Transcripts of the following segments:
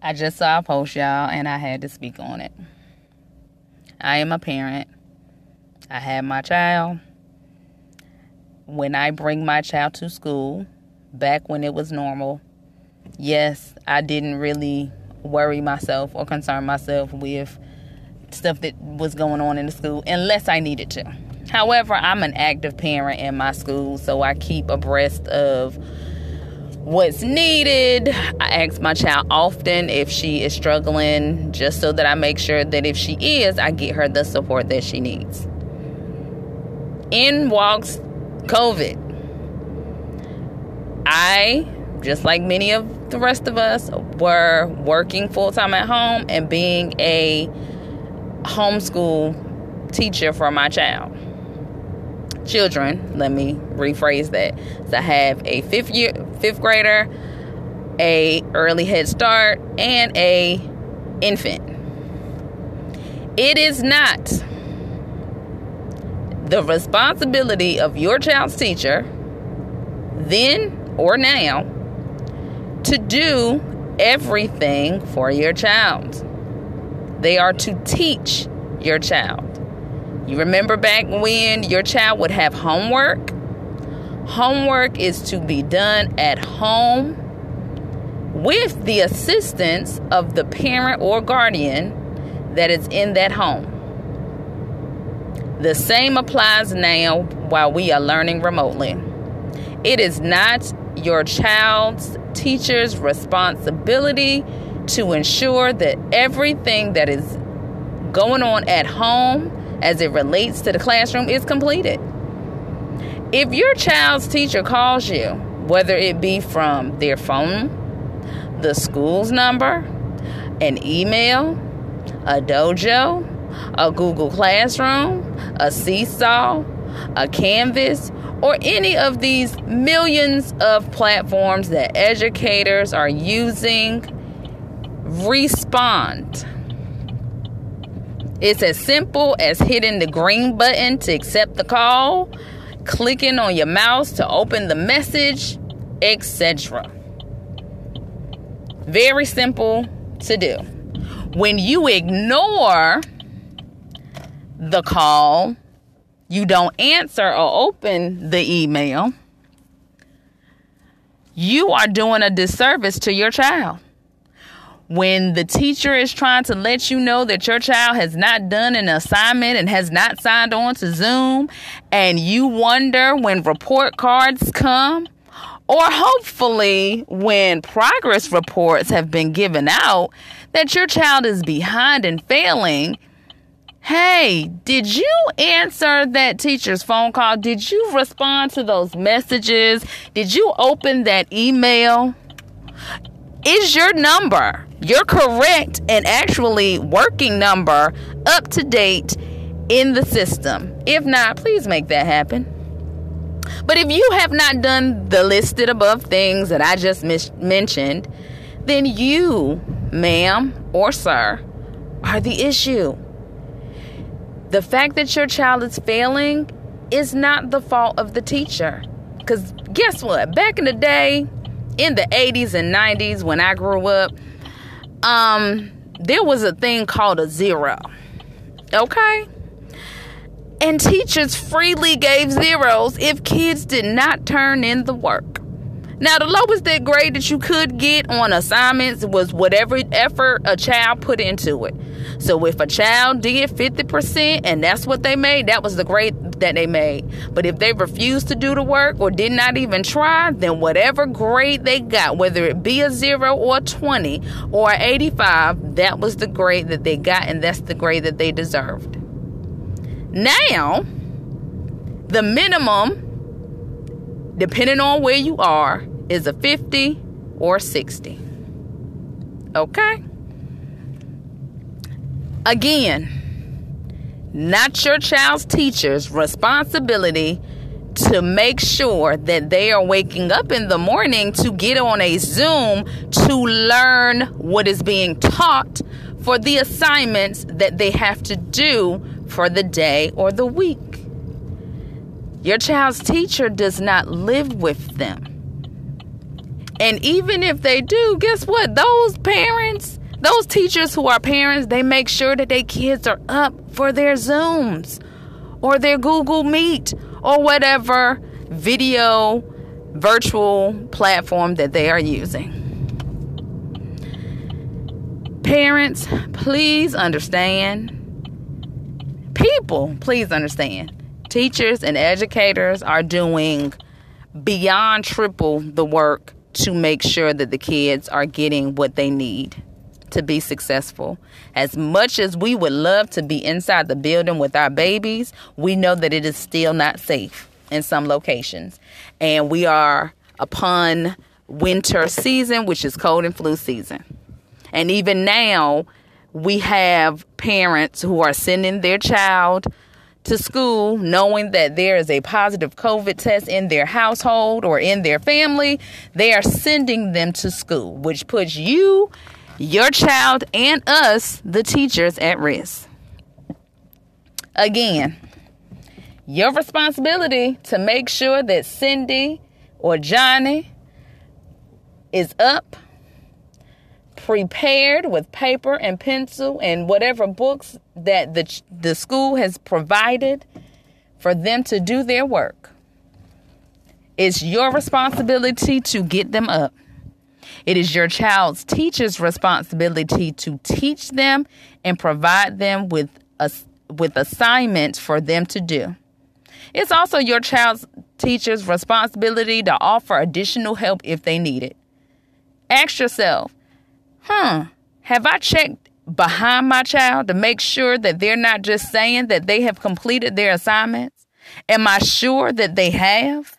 I just saw a post, y'all, and I had to speak on it. I am a parent. I have my child. When I bring my child to school, back when it was normal, yes, I didn't really worry myself or concern myself with stuff that was going on in the school unless I needed to. However, I'm an active parent in my school, so I keep abreast of what's needed. I ask my child often if she is struggling, just so that I make sure that if she is, I get her the support that she needs. In walks COVID. I, just like many of the rest of us, were working full time at home and being a homeschool teacher for my child children. Let me rephrase that. So I have a fifth year, fifth grader, a early head start, and a infant. It is not the responsibility of your child's teacher, then or now, to do everything for your child. They are to teach your child. You remember back when your child would have homework? Homework is to be done at home with the assistance of the parent or guardian that is in that home. The same applies now while we are learning remotely. It is not your child's teacher's responsibility to ensure that everything that is going on at home as it relates to the classroom is completed. If your child's teacher calls you, whether it be from their phone, the school's number, an email, a dojo, a Google Classroom, a Seesaw, a Canvas, or any of these millions of platforms that educators are using, respond. It's as simple as hitting the green button to accept the call, clicking on your mouse to open the message, etc. Very simple to do. When you ignore the call, you don't answer or open the email, you are doing a disservice to your child when the teacher is trying to let you know that your child has not done an assignment and has not signed on to Zoom, and you wonder when report cards come, or hopefully when progress reports have been given out that your child is behind and failing. Hey, did you answer that teacher's phone call? Did you respond to those messages? Did you open that email? Is your number, your correct and actually working number, up to date in the system? If not, please make that happen. But if you have not done the listed above things that I just mis- mentioned, then you, ma'am or sir, are the issue. The fact that your child is failing is not the fault of the teacher. Because guess what? Back in the day, in the 80s and 90s when I grew up, um, there was a thing called a zero. Okay? And teachers freely gave zeros if kids did not turn in the work. Now, the lowest that grade that you could get on assignments was whatever effort a child put into it. So, if a child did 50% and that's what they made, that was the grade that they made. But if they refused to do the work or did not even try, then whatever grade they got, whether it be a zero or a 20 or 85, that was the grade that they got, and that's the grade that they deserved. Now, the minimum depending on where you are, is a 50 or 60. Okay? Again, not your child's teacher's responsibility to make sure that they are waking up in the morning to get on a Zoom to learn what is being taught for the assignments that they have to do for the day or the week. Your child's teacher does not live with them. And even if they do, guess what? Those parents, those teachers who are parents, they make sure that their kids are up for their Zooms or their Google Meet or whatever video virtual platform that they are using. Parents, please understand. People, please understand. Teachers and educators are doing beyond triple the work to make sure that the kids are getting what they need to be successful. As much as we would love to be inside the building with our babies, we know that it is still not safe in some locations. And we are upon winter season, which is cold and flu season. And even now, we have parents who are sending their child to school knowing that there is a positive COVID test in their household or in their family. They are sending them to school, which puts you, your child, and us, the teachers, at risk. Again, your responsibility to make sure that Cindy or Johnny is up, prepared with paper and pencil and whatever books that the, the school has provided for them to do their work. It's your responsibility to get them up. It is your child's teacher's responsibility to teach them and provide them with a, with assignments for them to do. It's also your child's teacher's responsibility to offer additional help if they need it. Ask yourself, huh, have I checked behind my child to make sure that they're not just saying that they have completed their assignments? Am I sure that they have?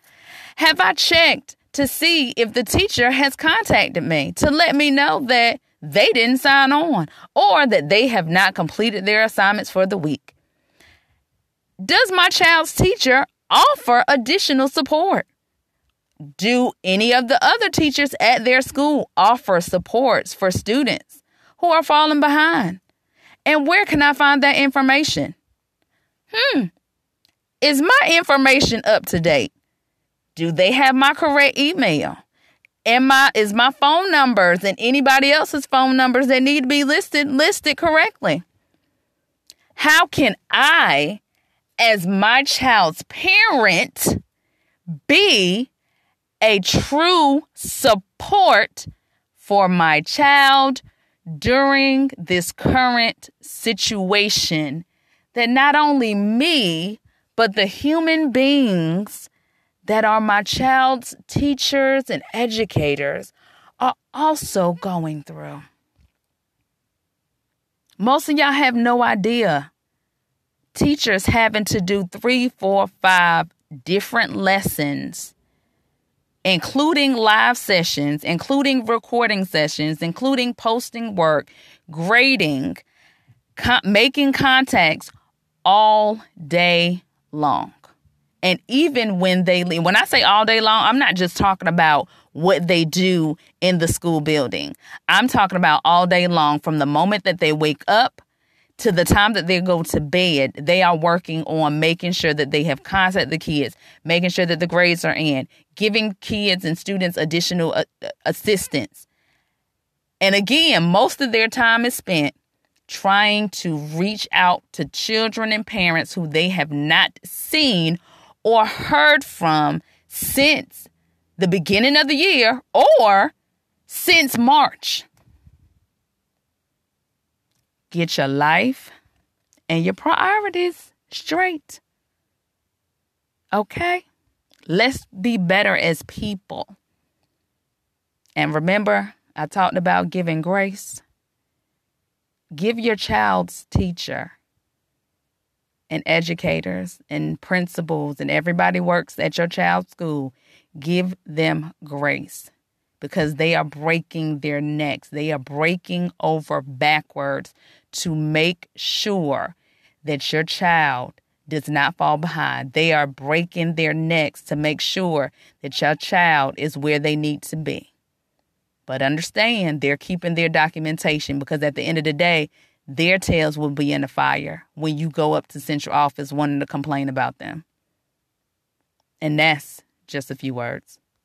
Have I checked to see if the teacher has contacted me to let me know that they didn't sign on or that they have not completed their assignments for the week? Does my child's teacher offer additional support? Do any of the other teachers at their school offer supports for students who are falling behind? And where can I find that information? Hmm, is my information up to date? Do they have my correct email? Am my is my phone numbers and anybody else's phone numbers that need to be listed listed correctly? How can I as my child's parent, be a true support for my child during this current situation that not only me, but the human beings that are my child's teachers and educators are also going through. Most of y'all have no idea teachers having to do three, four, five different lessons, including live sessions, including recording sessions, including posting work, grading, con- making contacts all day long. And even when they leave, when I say all day long, I'm not just talking about what they do in the school building. I'm talking about all day long from the moment that they wake up to the time that they go to bed, they are working on making sure that they have contact the kids, making sure that the grades are in, giving kids and students additional uh, assistance. And again, most of their time is spent trying to reach out to children and parents who they have not seen or heard from since the beginning of the year or since March. Get your life and your priorities straight. Okay? Let's be better as people. And remember, I talked about giving grace. Give your child's teacher and educators and principals and everybody works at your child's school, give them grace because they are breaking their necks. They are breaking over backwards to make sure that your child does not fall behind. They are breaking their necks to make sure that your child is where they need to be. But understand they're keeping their documentation because at the end of the day, their tails will be in the fire when you go up to central office wanting to complain about them. And that's just a few words.